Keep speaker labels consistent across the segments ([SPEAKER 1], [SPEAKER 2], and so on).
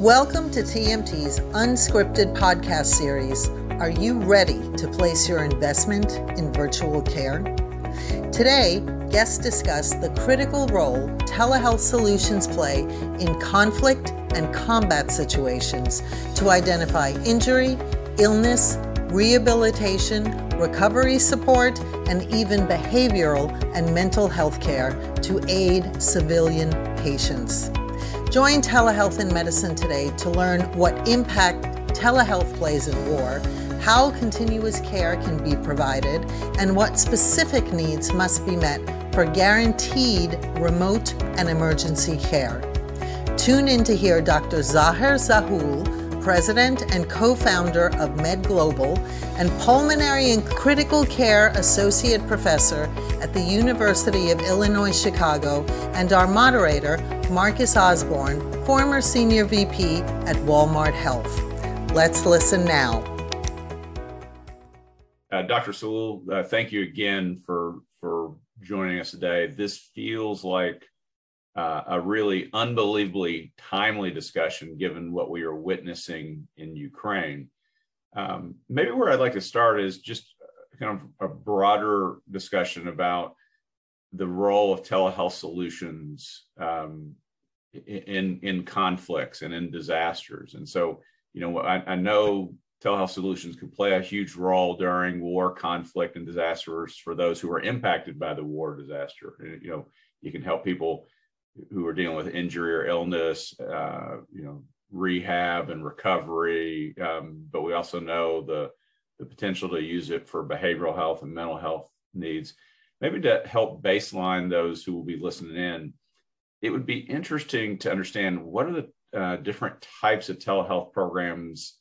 [SPEAKER 1] Welcome to TMT's unscripted podcast series. Are you ready to place your investment in virtual care? Today, guests discuss the critical role telehealth solutions play in conflict and combat situations to identify injury, illness, rehabilitation, recovery support, and even behavioral and mental health care to aid civilian patients. Join Telehealth in Medicine today to learn what impact telehealth plays in war, how continuous care can be provided, and what specific needs must be met for guaranteed remote and emergency care. Tune in to hear Dr. Zaher Sahloul, President and co founder of MedGlobal, and Pulmonary and Critical Care Associate Professor at the University of Illinois Chicago, and our moderator, Marcus Osborne, former Senior VP at Walmart Health. Let's listen now.
[SPEAKER 2] Uh, Dr. Sahloul, uh, thank you again for for joining us today. This feels like uh, a really unbelievably timely discussion given what we are witnessing in Ukraine. Um, maybe where I'd like to start is just kind of a broader discussion about the role of telehealth solutions um, in in conflicts and in disasters. And so, you know, I, I, know telehealth solutions can play a huge role during war, conflict, and disasters for those who are impacted by the war disaster. You know, you can help people who are dealing with injury or illness, uh, you know, rehab and recovery. Um, but we also know the the potential to use it for behavioral health and mental health needs. Maybe to help baseline those who will be listening in, it would be interesting to understand what are the uh, different types of telehealth programs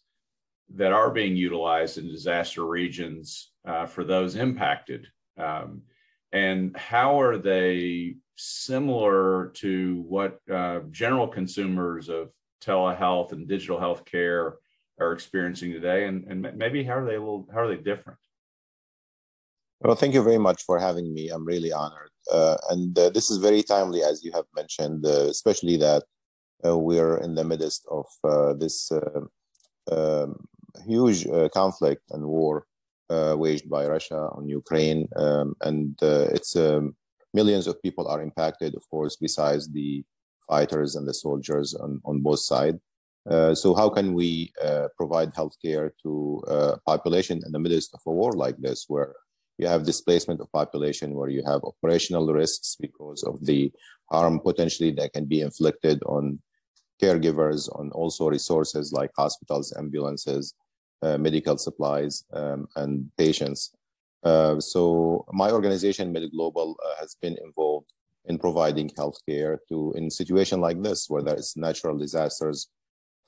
[SPEAKER 2] that are being utilized in disaster regions uh, for those impacted. Um, and how are they similar to what uh, general consumers of telehealth and digital health care are experiencing today and, and maybe how are they a little how are they different?
[SPEAKER 3] Well thank you very much for having me. I'm really honored. Uh, and uh, this is very timely as you have mentioned uh, especially that uh, we're in the midst of uh, this uh, um, huge conflict and war waged by russia on ukraine. Um, and it's um, millions of people are impacted of course besides the fighters and the soldiers on, on both sides uh, so how can we uh, provide healthcare to uh, population in the midst of a war like this, where you have displacement of population, where you have operational risks because of the harm potentially that can be inflicted on caregivers, on also resources like hospitals, ambulances, uh, medical supplies, um, and patients. Uh, so my organization, MedGlobal, uh, has been involved in providing healthcare to in situation like this, where there is natural disasters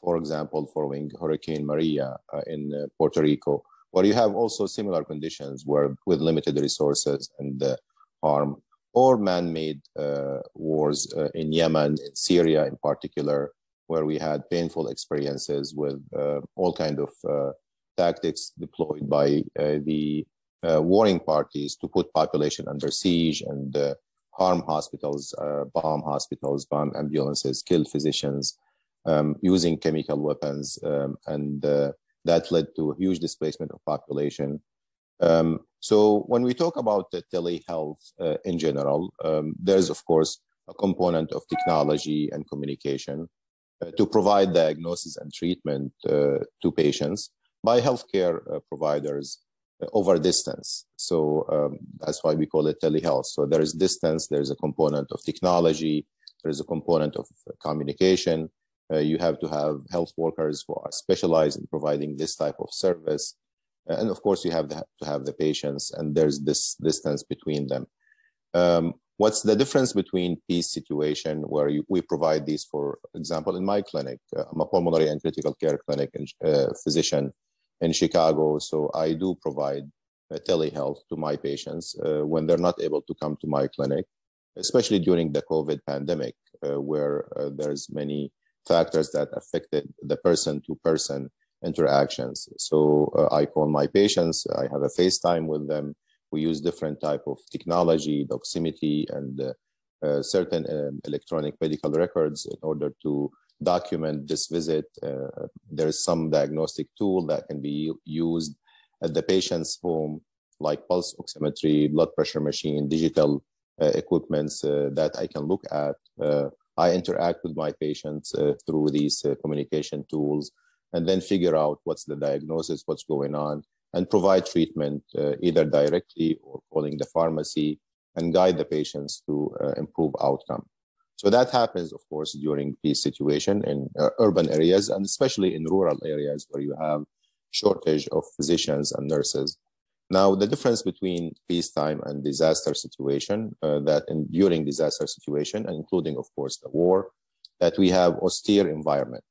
[SPEAKER 3] for example, following Hurricane Maria uh, in uh, Puerto Rico, where you have also similar conditions where with limited resources and uh, harm, or man-made wars in Yemen, in Syria in particular, where we had painful experiences with all kind of tactics deployed by the warring parties to put population under siege and harm hospitals, bomb hospitals, bomb ambulances, kill physicians, um, using chemical weapons, um, and uh, that led to a huge displacement of population. Um, so when we talk about the telehealth uh, in general, um, there's of course a component of technology and communication uh, to provide diagnosis and treatment uh, to patients by healthcare uh, providers uh, over distance. So um, that's why we call it telehealth. So there is distance, there's a component of technology, there's a component of communication, uh, you have to have health workers who are specialized in providing this type of service. Uh, and of course, you have to have the patients, and there's this distance between them. Um, what's the difference between peace situation where you, we provide these, for example, in my clinic? Uh, I'm a pulmonary and critical care clinic and uh, physician in Chicago, so I do provide uh, telehealth to my patients uh, when they're not able to come to my clinic, especially during the COVID pandemic, where there's many factors that affected the person to person interactions. So uh, I call my patients, I have a FaceTime with them. We use different type of technology, Doximity, and uh, uh, certain um, electronic medical records in order to document this visit. Uh, there is some diagnostic tool that can be used at the patient's home, like pulse oximetry, blood pressure machine, digital uh, equipments uh, that I can look at. Uh, I interact with my patients uh, through these communication tools and then figure out what's the diagnosis, what's going on, and provide treatment either directly or calling the pharmacy and guide the patients to improve outcome. So that happens, of course, during peace situation in uh, urban areas and especially in rural areas where you have shortage of physicians and nurses. Now, the difference between peacetime and disaster situation, uh, that in, during disaster situation, including, of course, the war, that we have austere environment.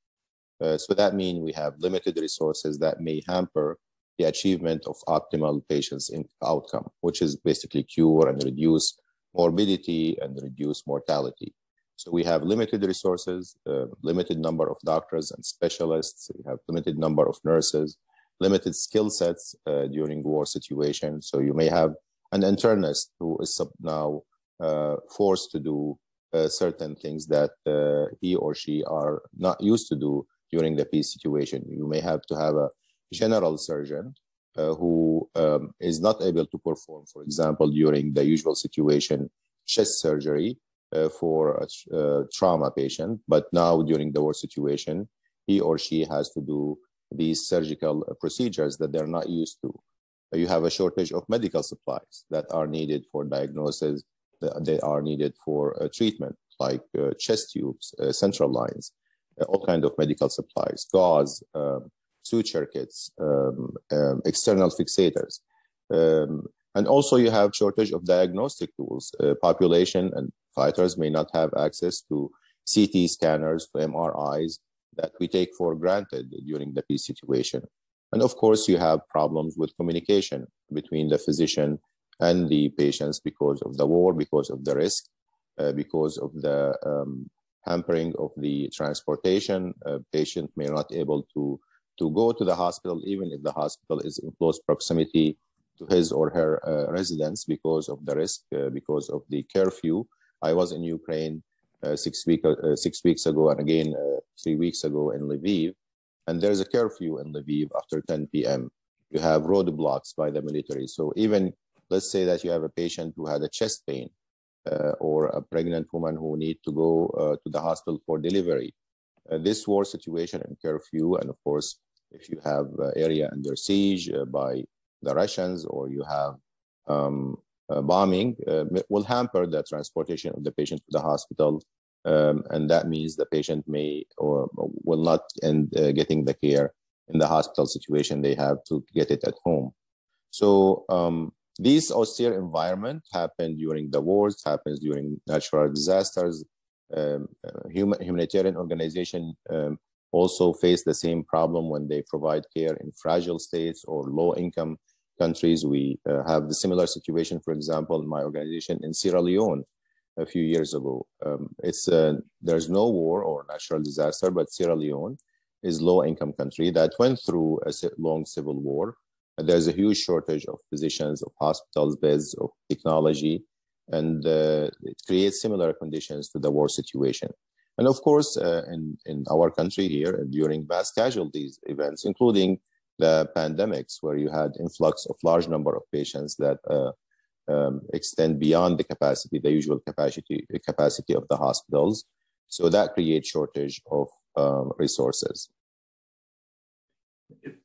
[SPEAKER 3] Uh, so that means we have limited resources that may hamper the achievement of optimal patients' outcome, which is basically cure and reduce morbidity and reduce mortality. So we have limited resources, uh, limited number of doctors and specialists. We have limited number of nurses, limited skill sets uh, during war situation. So you may have an internist who is now uh, forced to do uh, certain things that uh, he or she are not used to do during the peace situation. You may have to have a general surgeon uh, who um, is not able to perform, for example, during the usual situation, chest surgery, for a, a, trauma patient, but now during the war situation, he or she has to do these surgical procedures that they're not used to. You have a shortage of medical supplies that are needed for diagnosis, that are needed for uh, treatment, like uh, chest tubes, uh, central lines, uh, all kind of medical supplies, gauze, um, suture kits, um, um, external fixators. Um, and also you have shortage of diagnostic tools. Uh, population and fighters may not have access to CT scanners, to MRIs that we take for granted during the peace situation. And of course, you have problems with communication between the physician and the patients because of the war, because of the risk, uh, because of the um, hampering of the transportation. A patient may not able to, to go to the hospital, even if the hospital is in close proximity to his or her uh, residence because of the risk, uh, because of the curfew. I was in Ukraine uh, six, week, uh, six weeks ago and again uh, three weeks ago in Lviv. And there's a curfew in Lviv after 10 p.m. You have roadblocks by the military. So even let's say that you have a patient who had a chest pain uh, or a pregnant woman who need to go uh, to the hospital for delivery. Uh, this war situation and curfew, and of course, if you have area under siege by the Russians or you have um, uh, bombing uh, will hamper the transportation of the patient to the hospital. Um, and that means the patient may or will not end uh, getting the care in the hospital situation. They have to get it at home. So um, austere environment happen during the wars, happens during natural disasters. Um, uh, human, humanitarian organization um, also face the same problem when they provide care in fragile states or low income countries. We uh, have the similar situation, for example, in my organization in Sierra Leone a few years ago. Um, it's uh, there's no war or natural disaster, but Sierra Leone is low income country that went through a long civil war. There's a huge shortage of physicians, of hospitals, beds, of technology, and uh, it creates similar conditions to the war situation. And of course, uh, in, in our country here, during mass casualties events, including the pandemics where you had influx of large number of patients that uh, um, extend beyond the capacity, the usual capacity capacity of the hospitals. So that creates shortage of um, resources.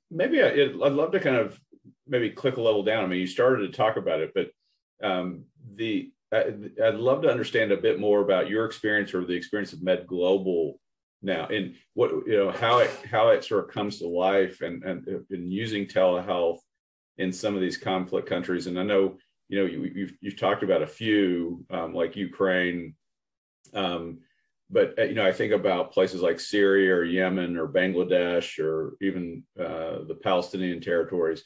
[SPEAKER 2] Maybe I, would love to kind of maybe click a level down. I mean, you started to talk about it, but um, the I'd love to understand a bit more about your experience or the experience of MedGlobal now. And what you know how it how it sort of comes to life and and in using telehealth in some of these conflict countries. And i know you know you, have you've, you've talked about a few um, like ukraine um, but uh, you know i think about places like syria or yemen or bangladesh or even uh, the palestinian territories.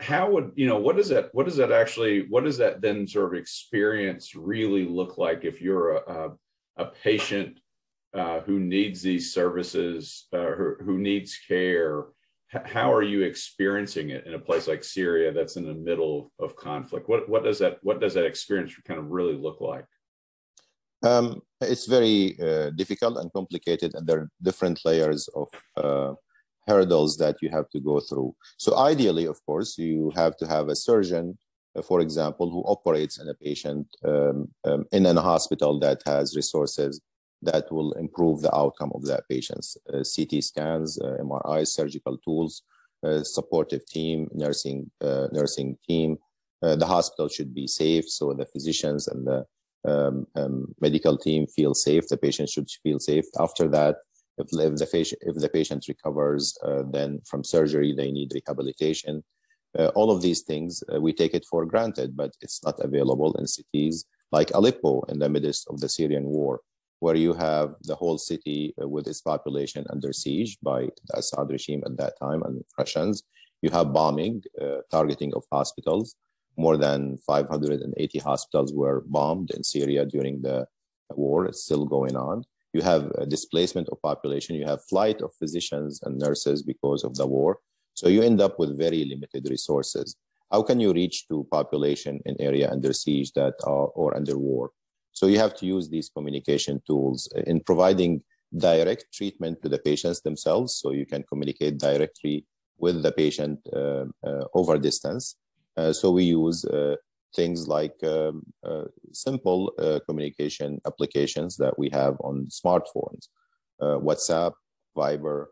[SPEAKER 2] How would you know what does that what does that actually what does that then sort of experience really look like if you're a, a, a patient uh, who needs these services, uh, who, who needs care, how are you experiencing it in a place like Syria that's in the middle of conflict? What what does that what does that experience kind of really look like?
[SPEAKER 3] Um, it's very uh, difficult and complicated, and there are different layers of uh, hurdles that you have to go through. So, ideally, of course, you have to have a surgeon, uh, for example, who operates in a patient um, um, in a hospital that has resources that will improve the outcome of that patient's uh, CT scans, uh, MRIs, surgical tools, uh, supportive team, nursing nursing team. the hospital should be safe, so the physicians and the um, um, medical team feel safe. The patient should feel safe. After that, if, if the patient if the patient recovers, uh, then from surgery they need rehabilitation. Uh, all of these things uh, we take it for granted, but it's not available in cities like Aleppo in the midst of the Syrian war, where you have the whole city uh, with its population under siege by the Assad regime at that time and Russians. You have bombing, uh, targeting of hospitals more than 580 hospitals were bombed in Syria during the war. It's still going on. You have displacement of population. You have flight of physicians and nurses because of the war. So you end up with very limited resources. How can you reach to population in area under siege that are or under war? So you have to use these communication tools in providing direct treatment to the patients themselves. So you can communicate directly with the patient uh, uh, over distance uh, so we use uh, things like um, uh, simple communication applications that we have on smartphones, WhatsApp, Viber,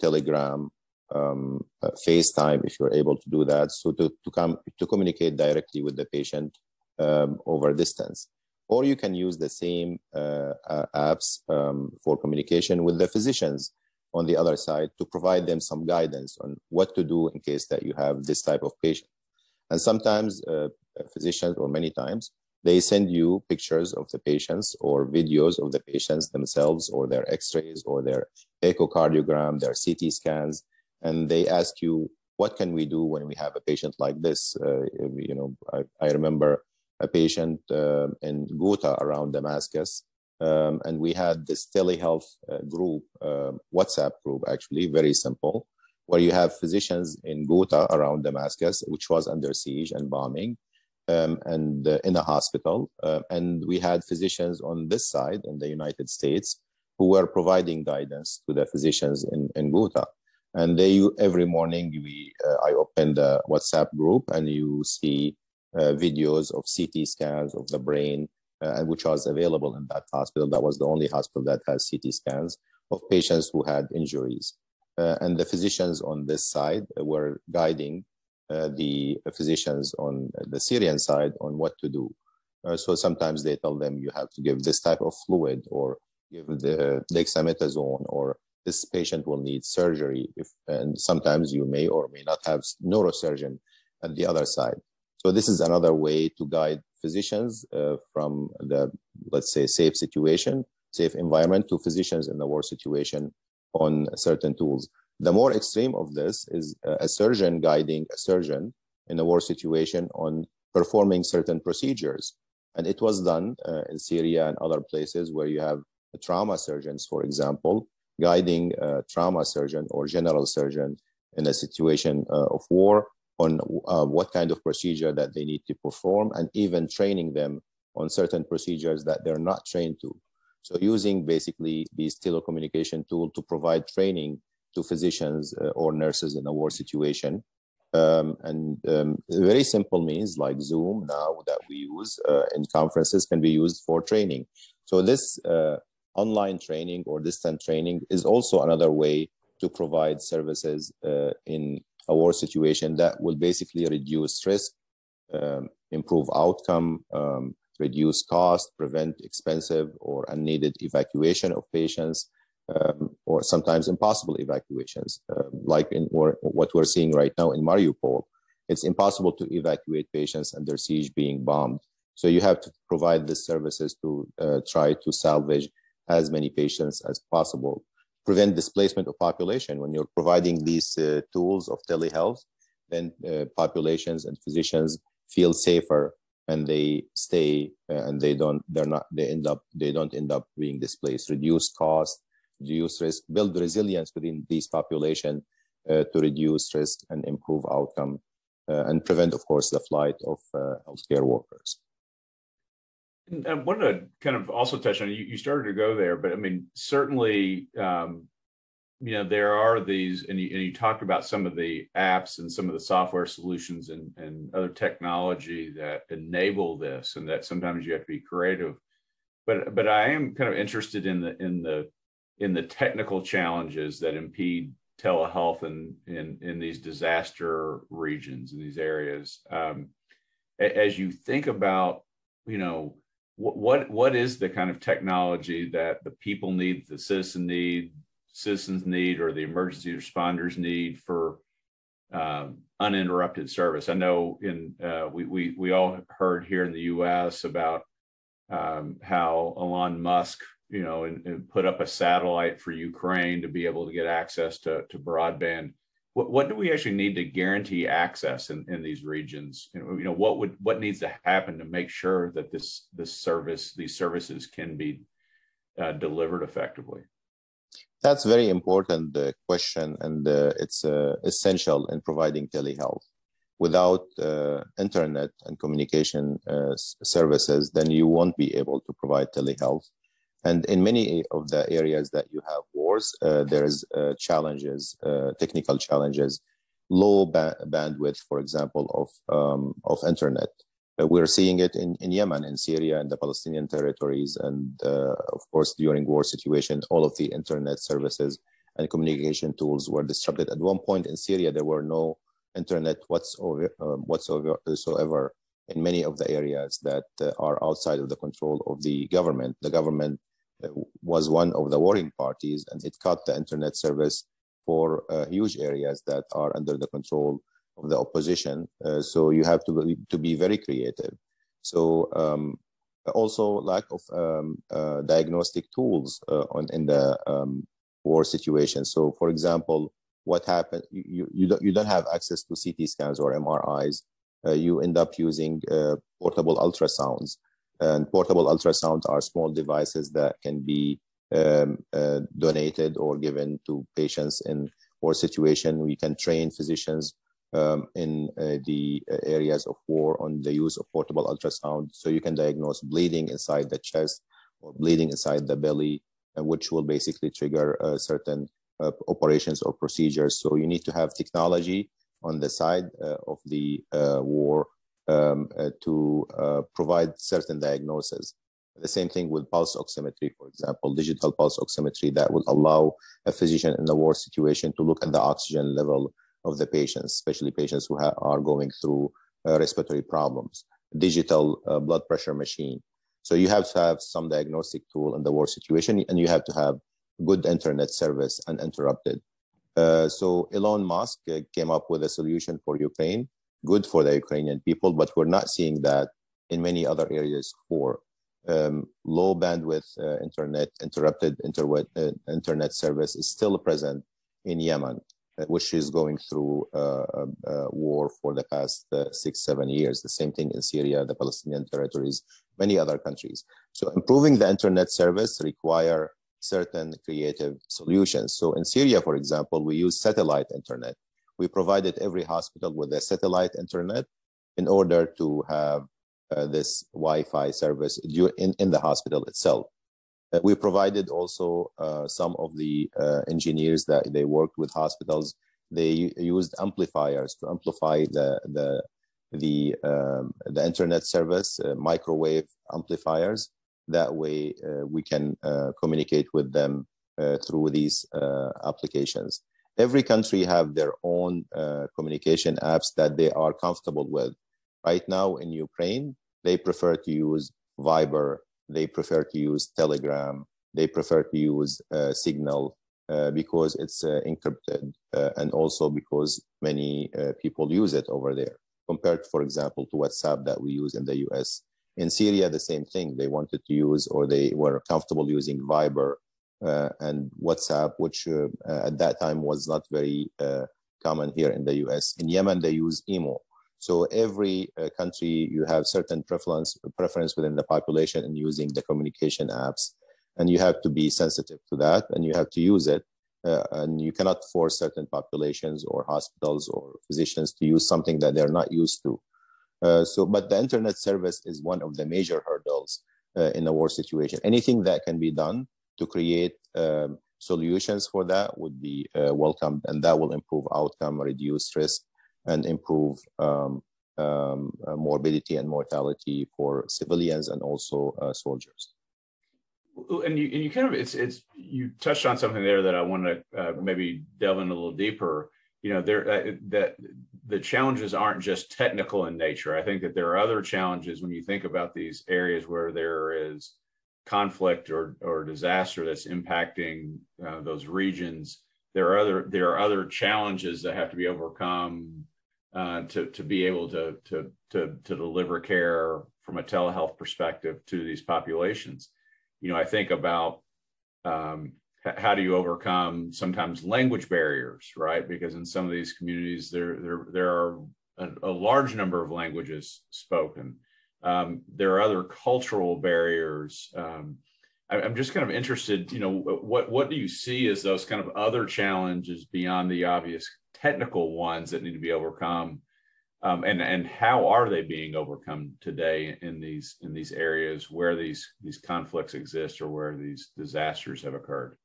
[SPEAKER 3] Telegram, um, uh, FaceTime if you're able to do that. So to, to come to communicate directly with the patient um, over distance. Or you can use the same uh, apps um, for communication with the physicians on the other side to provide them some guidance on what to do in case that you have this type of patient. And sometimes uh, physicians, or many times, they send you pictures of the patients or videos of the patients themselves or their x-rays or their echocardiogram, their CT scans, and they ask you, what can we do when we have a patient like this? Uh, you know, I, I, remember a patient uh, in Ghouta around Damascus, um, and we had this telehealth uh, group, uh, WhatsApp group, actually, very simple where you have physicians in Ghouta around Damascus, which was under siege and bombing, um, and uh, in a hospital. Uh, and we had physicians on this side in the United States who were providing guidance to the physicians in, in Ghouta. And they every morning we uh, I open the WhatsApp group and you see videos of CT scans of the brain, uh, which was available in that hospital. That was the only hospital that has CT scans of patients who had injuries uh, and the physicians on this side were guiding uh, the physicians on the Syrian side on what to do. Uh, so sometimes they tell them you have to give this type of fluid or give the dexamethasone or this patient will need surgery if, and sometimes you may or may not have neurosurgeon at the other side so this is another way to guide physicians uh, from the let's say safe situation safe environment to physicians in the war situation on certain tools. The more extreme of this is a surgeon guiding a surgeon in a war situation on performing certain procedures. And it was done uh, in Syria and other places where you have trauma surgeons, for example, guiding a trauma surgeon or general surgeon in a situation uh, of war on uh, what kind of procedure that they need to perform and even training them on certain procedures that they're not trained to. So using basically these telecommunication tool to provide training to physicians uh, or nurses in a war situation. Um, and um, very simple means like Zoom now that we use uh, in conferences can be used for training. So this uh, online training or distant training is also another way to provide services uh, in a war situation that will basically reduce risk, um, improve outcome, um, reduce cost, prevent expensive or unneeded evacuation of patients, um, or sometimes impossible evacuations, uh, like in or what we're seeing right now in Mariupol. It's impossible to evacuate patients under siege being bombed. So you have to provide the services to uh, try to salvage as many patients as possible. Prevent displacement of population. When you're providing these uh, tools of telehealth, then uh, populations and physicians feel safer and they stay uh, and they don't they're not they end up they don't end up being displaced reduce cost reduce risk build resilience within these population uh, to reduce risk and improve outcome uh, and prevent of course the flight of uh, healthcare workers
[SPEAKER 2] I wanted to kind of also touch on you. You started to go there, but I mean, certainly, um, you know, there are these, and you, and you talked about some of the apps and some of the software solutions and, and other technology that enable this, and that sometimes you have to be creative. But but I am kind of interested in the in the in the technical challenges that impede telehealth in in, in these disaster regions in these areas. Um, as you think about, you know, what, what is the kind of technology that the people need, the citizen need, citizens need, or the emergency responders need for um, uninterrupted service? I know in uh, we we we all heard here in the U.S. about um, how Elon Musk you know, and, and, put up a satellite for Ukraine to be able to get access to, to broadband. What, what do we actually need to guarantee access in, in these regions? You know, what would what needs to happen to make sure that this this service these services can be uh, delivered effectively?
[SPEAKER 3] That's very important uh, question, and uh, it's uh, essential in providing telehealth. Without uh, internet and communication uh, services, then you won't be able to provide telehealth and in many of the areas that you have wars, uh, there's uh, challenges, uh, technical challenges, low ba- bandwidth, for example, of um, of internet. Uh, we're seeing it in, in Yemen, in Syria, and the Palestinian territories, and uh, of course during war situation, all of the internet services and communication tools were disrupted. At one point in Syria, there were no internet whatsoever, um, whatsoever in many of the areas that uh, are outside of the control of the government. The government was one of the warring parties, and it cut the internet service for uh, huge areas that are under the control of the opposition. Uh, so you have to be, to be very creative. So um, also lack of um, uh, diagnostic tools uh, on in the um, war situation. So for example, what happened? You you don't you don't have access to CT scans or MRIs. Uh, you end up using uh, portable ultrasounds. And portable ultrasound are small devices that can be um, uh, donated or given to patients in war situation. We can train physicians um, in uh, the areas of war on the use of portable ultrasound. So you can diagnose bleeding inside the chest or bleeding inside the belly, uh, which will basically trigger uh, certain uh, operations or procedures. So you need to have technology on the side uh, of the war um, uh, to uh, provide certain diagnoses. The same thing with pulse oximetry, for example, digital pulse oximetry that will allow a physician in a war situation to look at the oxygen level of the patients, especially patients who are going through uh, respiratory problems. Digital uh, blood pressure machine. So you have to have some diagnostic tool in the war situation, and you have to have good internet service uninterrupted. Uh, so Elon Musk uh, came up with a solution for Ukraine good for the Ukrainian people, but we're not seeing that in many other areas for um, low bandwidth uh, internet, interrupted internet, uh, internet service is still present in Yemen, uh, which is going through uh, a, war for the past uh, six, seven years. The same thing in Syria, the Palestinian territories, many other countries. So improving the internet service require certain creative solutions. So in Syria, for example, we use satellite internet we provided every hospital with a satellite internet in order to have uh, this Wi-Fi service in, in the hospital itself. Uh, we provided also uh, some of the uh, engineers that they worked with hospitals. They used amplifiers to amplify the the the um, the internet service, uh, microwave amplifiers. That way, uh, we can communicate with them through these applications every country have their own uh, communication apps that they are comfortable with. Right now in ukraine they prefer to use viber they prefer to use telegram they prefer to use uh, signal uh, because it's uh, encrypted uh, and also because many uh, people use it over there. Compared for example to whatsapp that we use in the us in syria the same thing. They wanted to use or they were comfortable using viber and WhatsApp, which uh, at that time was not very uh, common here in the US. In Yemen, they use Imo. So every uh, country, you have certain preference preference within the population in using the communication apps, and you have to be sensitive to that, and you have to use it. Uh, and you cannot force certain populations or hospitals or physicians to use something that they're not used to. Uh, so, but the internet service is one of the major hurdles uh, in a war situation. Anything that can be done to create um, solutions for that would be uh, welcomed, and that will improve outcome, reduce risk, and improve um, um, uh, morbidity and mortality for civilians and also uh, soldiers.
[SPEAKER 2] And you and you kind of it's it's you touched on something there that I want to uh, maybe delve in a little deeper. You know, there uh, that the challenges aren't just technical in nature. I think that there are other challenges when you think about these areas where there is conflict or or disaster that's impacting uh, those regions. There are other there are other challenges that have to be overcome uh, to to be able to to to to deliver care from a telehealth perspective to these populations. You know, I think about um, how do you overcome sometimes language barriers, right? Because in some of these communities, there there there are a, a large number of languages spoken. Um, there are other cultural barriers. Um, I, am just kind of interested. You know, what what do you see as those kind of other challenges beyond the obvious technical ones that need to be overcome? Um, and and how are they being overcome today in these in these areas where these these conflicts exist or where these disasters have occurred?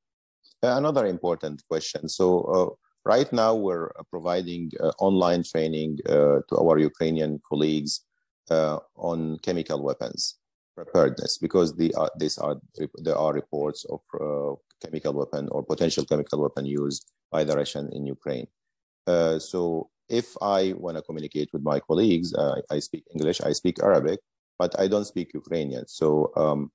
[SPEAKER 3] Another important question. So uh, right now we're providing uh, online training uh, to our Ukrainian colleagues on chemical weapons preparedness because the, uh, these are there are reports of uh, chemical weapon or potential chemical weapon used by the Russian in Ukraine. so if I want to communicate with my colleagues, I speak English, I speak Arabic, but I don't speak Ukrainian. So um,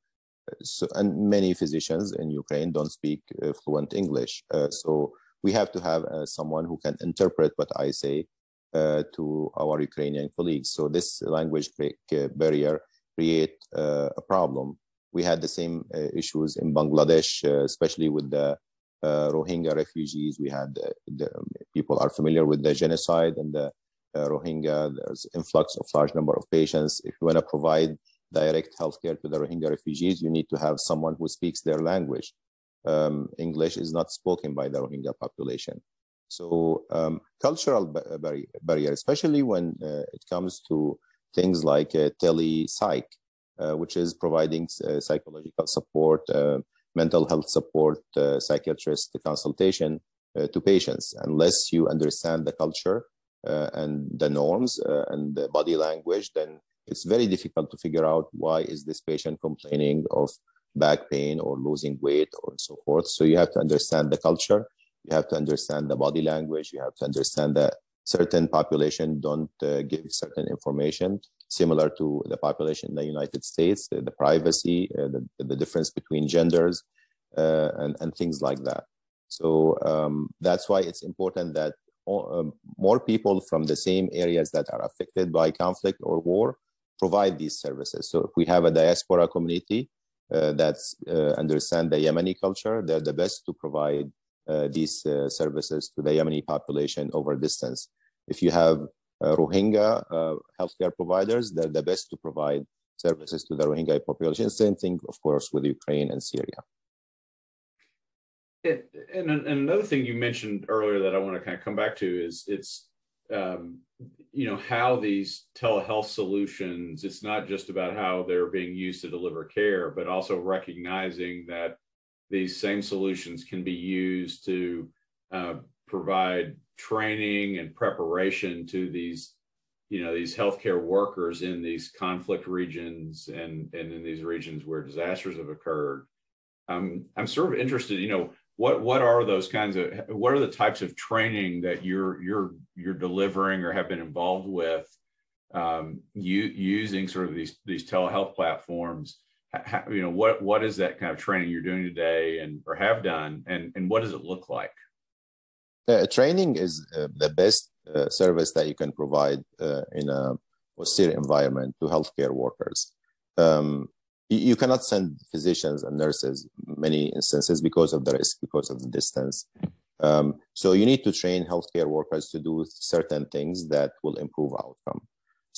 [SPEAKER 3] so, and many physicians in Ukraine don't speak uh, fluent English. Uh, so we have to have uh, someone who can interpret what I say uh, to our Ukrainian colleagues. So this language barrier create uh, a problem. We had the same uh, issues in Bangladesh, especially with the Rohingya refugees. We had the, people are familiar with the genocide and the Rohingya. There's influx of large number of patients. If you want to provide direct healthcare to the Rohingya refugees, you need to have someone who speaks their language. Um, English is not spoken by the Rohingya population. So um, cultural barrier, barrier, especially when uh, it comes to things like uh, telepsych, uh, which is providing uh, psychological support, uh, mental health support, uh, psychiatrist consultation to patients. Unless you understand the culture and the norms and the body language, then it's very difficult to figure out why is this patient complaining of back pain or losing weight or so forth. So you have to understand the culture, you have to understand the body language, you have to understand that certain population don't uh, give certain information similar to the population in the United States, the, the privacy, uh, the, the difference between genders, uh, and, and things like that. So um, that's why it's important that all, um, more people from the same areas that are affected by conflict or war provide these services. So if we have a diaspora community uh, that uh, understand the Yemeni culture, they're the best to provide uh, these uh, services to the Yemeni population over distance. If you have uh, Rohingya uh, healthcare providers, they're the best to provide services to the Rohingya population. Same thing, of course, with Ukraine and Syria.
[SPEAKER 2] And, and, and another thing you mentioned earlier that I want to kind of come back to is it's um, you know how these telehealth solutions it's not just about how they're being used to deliver care but also recognizing that these same solutions can be used to uh, provide training and preparation to these you know these healthcare workers in these conflict regions and and in these regions where disasters have occurred. Um, i'm sort of interested you know what what are those kinds of what are the types of training that you're you're you're delivering or have been involved with um, you using sort of these these telehealth platforms How, you know what what is that kind of training you're doing today and or have done and and what does it look like
[SPEAKER 3] uh, training is uh, the best uh, service that you can provide uh, in a austere environment to healthcare workers um, you cannot send physicians and nurses many instances because of the risk, because of the distance. Um, so you need to train healthcare workers to do certain things that will improve outcome.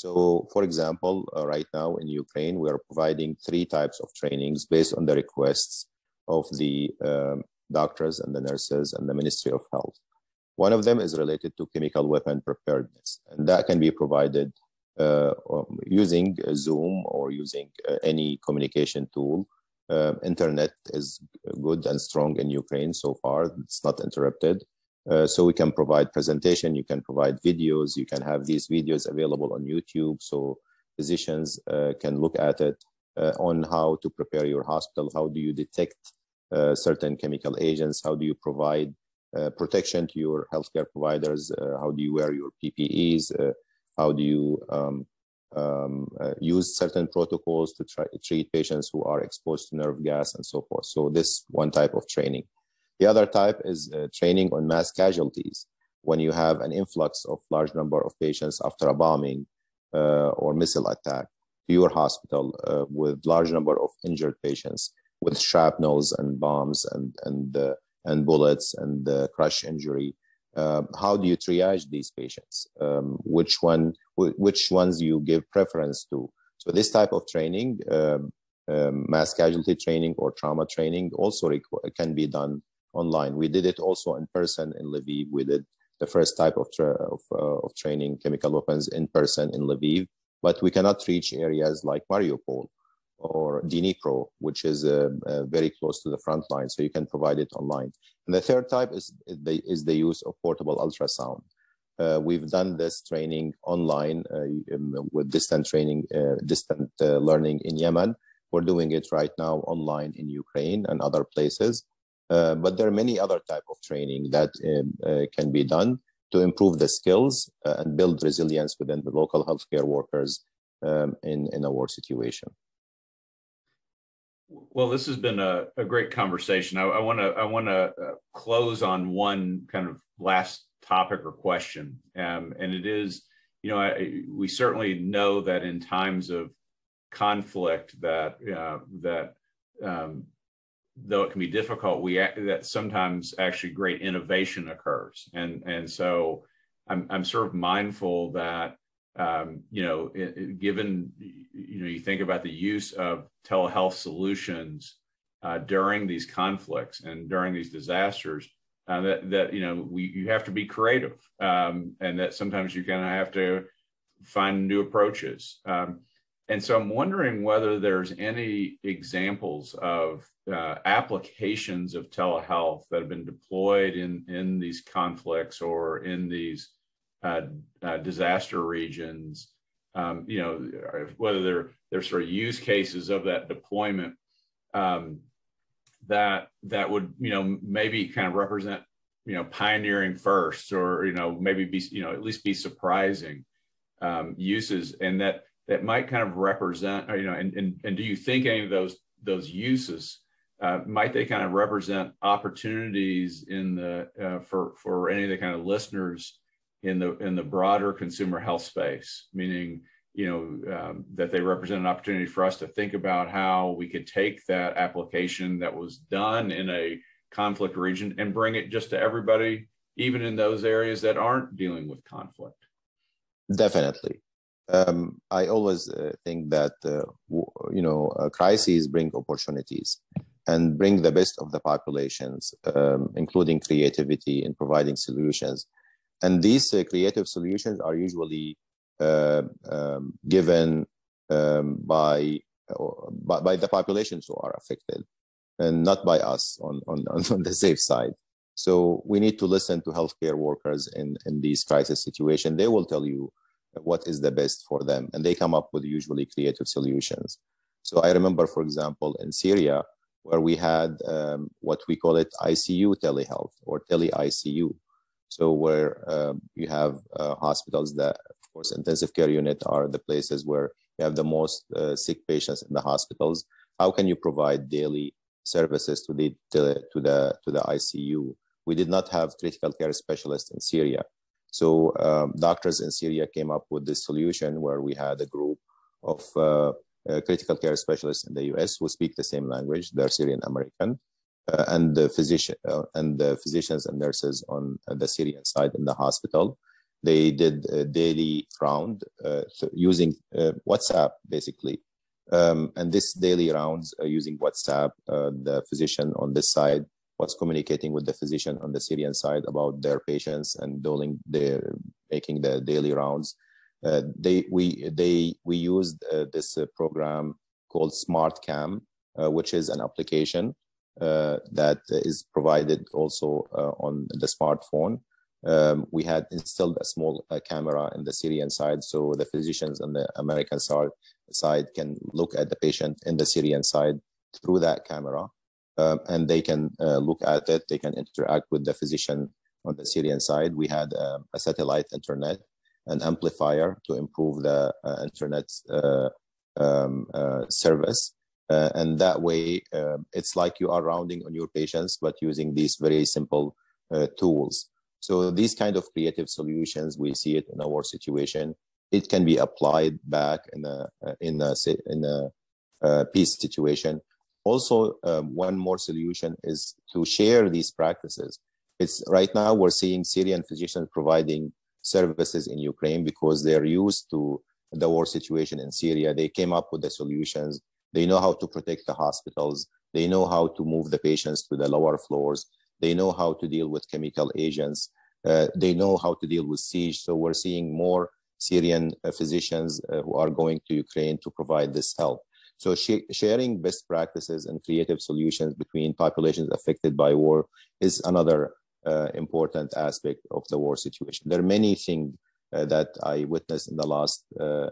[SPEAKER 3] So, for example, uh, right now in Ukraine, we are providing three types of trainings based on the requests of the um, doctors and the nurses and the Ministry of Health. One of them is related to chemical weapon preparedness, and that can be provided uh, um, using Zoom or using uh, any communication tool. Uh, internet is good and strong in Ukraine so far. It's not interrupted. Uh, so we can provide presentation, you can provide videos, you can have these videos available on YouTube so physicians uh, can look at it uh, on how to prepare your hospital, how do you detect certain chemical agents, how do you provide protection to your healthcare providers, how do you wear your PPEs, how do you um, um, uh, use certain protocols to try, treat patients who are exposed to nerve gas and so forth. So this one type of training. The other type is uh, training on mass casualties. When you have an influx of large number of patients after a bombing uh, or missile attack to your hospital uh, with large number of injured patients with shrapnels and bombs and and uh, and bullets and crush injury, uh, how do you triage these patients? Um, which one, which ones you give preference to? So this type of training, um, um, mass casualty training or trauma training, also can be done online. We did it also in person in Lviv. We did the first type of tra- of, uh, of training chemical weapons in person in Lviv, but we cannot reach areas like Mariupol or Dnipro, which is uh, uh, very close to the front line, so you can provide it online. And the third type is the, is the use of portable ultrasound. Uh, we've done this training online uh, um, with distant training, uh, distant learning in Yemen. We're doing it right now online in Ukraine and other places. But there are many other type of training that um, can be done to improve the skills and build resilience within the local healthcare workers um, in, in a war situation.
[SPEAKER 2] Well, this has been a, a great conversation. I want to I want to uh, close on one kind of last topic or question, um, and it is, you know, I, we certainly know that in times of conflict, that uh, that um, though it can be difficult, we act, that sometimes actually great innovation occurs, and and so I'm I'm sort of mindful that um, you know, it, it, given you know, you think about the use of telehealth solutions uh, during these conflicts and during these disasters, uh, that that you know, we you have to be creative, um, and that sometimes you're going to have to find new approaches. Um, and so, I'm wondering whether there's any examples of uh, applications of telehealth that have been deployed in in these conflicts or in these uh, uh, disaster regions, um, you know, whether they're, they're sort of use cases of that deployment um, that that would, you know, maybe kind of represent, you know, pioneering first, or you know, maybe be, you know, at least be surprising um, uses, and that that might kind of represent, you know, and and, and do you think any of those those uses uh, might they kind of represent opportunities in the uh, for for any of the kind of listeners in the in the broader consumer health space, meaning you know um, that they represent an opportunity for us to think about how we could take that application that was done in a conflict region and bring it just to everybody, even in those areas that aren't dealing with conflict.
[SPEAKER 3] Definitely. Um, I always uh, think that uh, you know uh, crises bring opportunities and bring the best of the populations, um, including creativity in providing solutions and these uh, creative solutions are usually uh, um, given um, by, by, by the populations who are affected and not by us on, on, on the safe side. So we need to listen to healthcare workers in, in these crisis situations. They will tell you what is the best for them, and they come up with usually creative solutions. So I remember, for example, in Syria, where we had um, what we call it ICU telehealth or tele ICU, so where um, you have uh, hospitals that, of course, intensive care unit are the places where you have the most uh, sick patients in the hospitals. How can you provide daily services to the to, to the to the ICU? We did not have critical care specialists in Syria, so um, doctors in Syria came up with this solution where we had a group of uh, uh critical care specialists in the US who speak the same language. They're Syrian American uh, and the physician uh, and the physicians and nurses on the Syrian side in the hospital. They did a daily round uh, using WhatsApp, basically. Um, and this daily rounds using WhatsApp, the physician on this side was communicating with the physician on the Syrian side about their patients and doing the making the daily rounds. uh, they we they we used uh, this uh, program called SmartCam, uh, which is an application uh, that is provided also uh, on the smartphone. Um, we had installed a small camera in the Syrian side, so the physicians on the American side side can look at the patient in the Syrian side through that camera, um, and they can look at it. They can interact with the physician on the Syrian side. We had um, a satellite internet an amplifier to improve the uh, internet uh, um, uh, service. and that way, um, it's like you are rounding on your patients, but using these very simple tools. So these kind of creative solutions, we see it in our situation. It can be applied back in a in a in a uh, peace situation. Also, um, one more solution is to share these practices. It's right now we're seeing Syrian physicians providing services in Ukraine because they're used to the war situation in Syria. They came up with the solutions. They know how to protect the hospitals. They know how to move the patients to the lower floors. They know how to deal with chemical agents. Uh, they know how to deal with siege. So we're seeing more Syrian uh, physicians uh, who are going to Ukraine to provide this help. So sh- sharing best practices and creative solutions between populations affected by war is another uh, important aspect of the war situation. There are many things uh, that I witnessed in the last uh,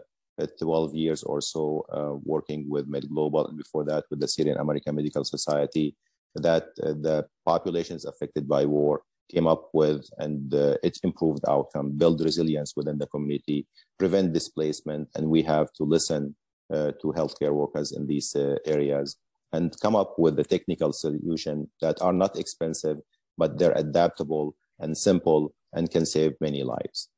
[SPEAKER 3] 12 years or so working with MedGlobal and before that with the Syrian American Medical Society that the populations affected by war came up with and uh, it improved outcome build resilience within the community prevent displacement and we have to listen uh, to healthcare workers in these uh, areas and come up with the technical solution that are not expensive but they're adaptable and simple and can save many lives.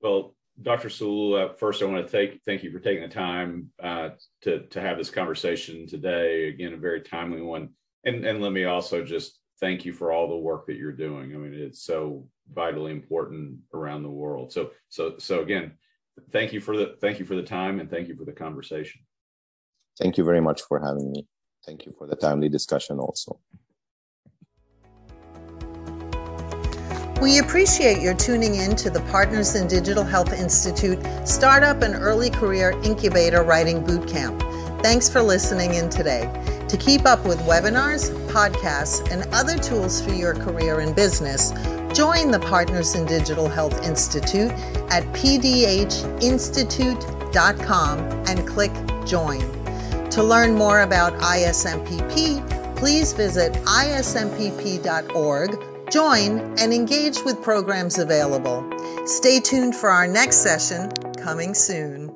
[SPEAKER 2] Well, Dr. Sahloul, uh, first I want to thank thank you for taking the time uh, to to have this conversation today. Again, a very timely one, and and let me also just thank you for all the work that you're doing. I mean, it's so vitally important around the world. So so so again, thank you for the thank you for the time and thank you for the conversation.
[SPEAKER 3] Thank you very much for having me. Thank you for the timely discussion also.
[SPEAKER 1] We appreciate your tuning in to the Partners in Digital Health Institute Startup and Early Career Incubator Writing Bootcamp. Thanks for listening in today. To keep up with webinars, podcasts, and other tools for your career and business, join the Partners in Digital Health Institute at pdhinstitute.com and click Join. To learn more about ISMPP, please visit ismpp.org Join and engage with programs available. Stay tuned for our next session coming soon.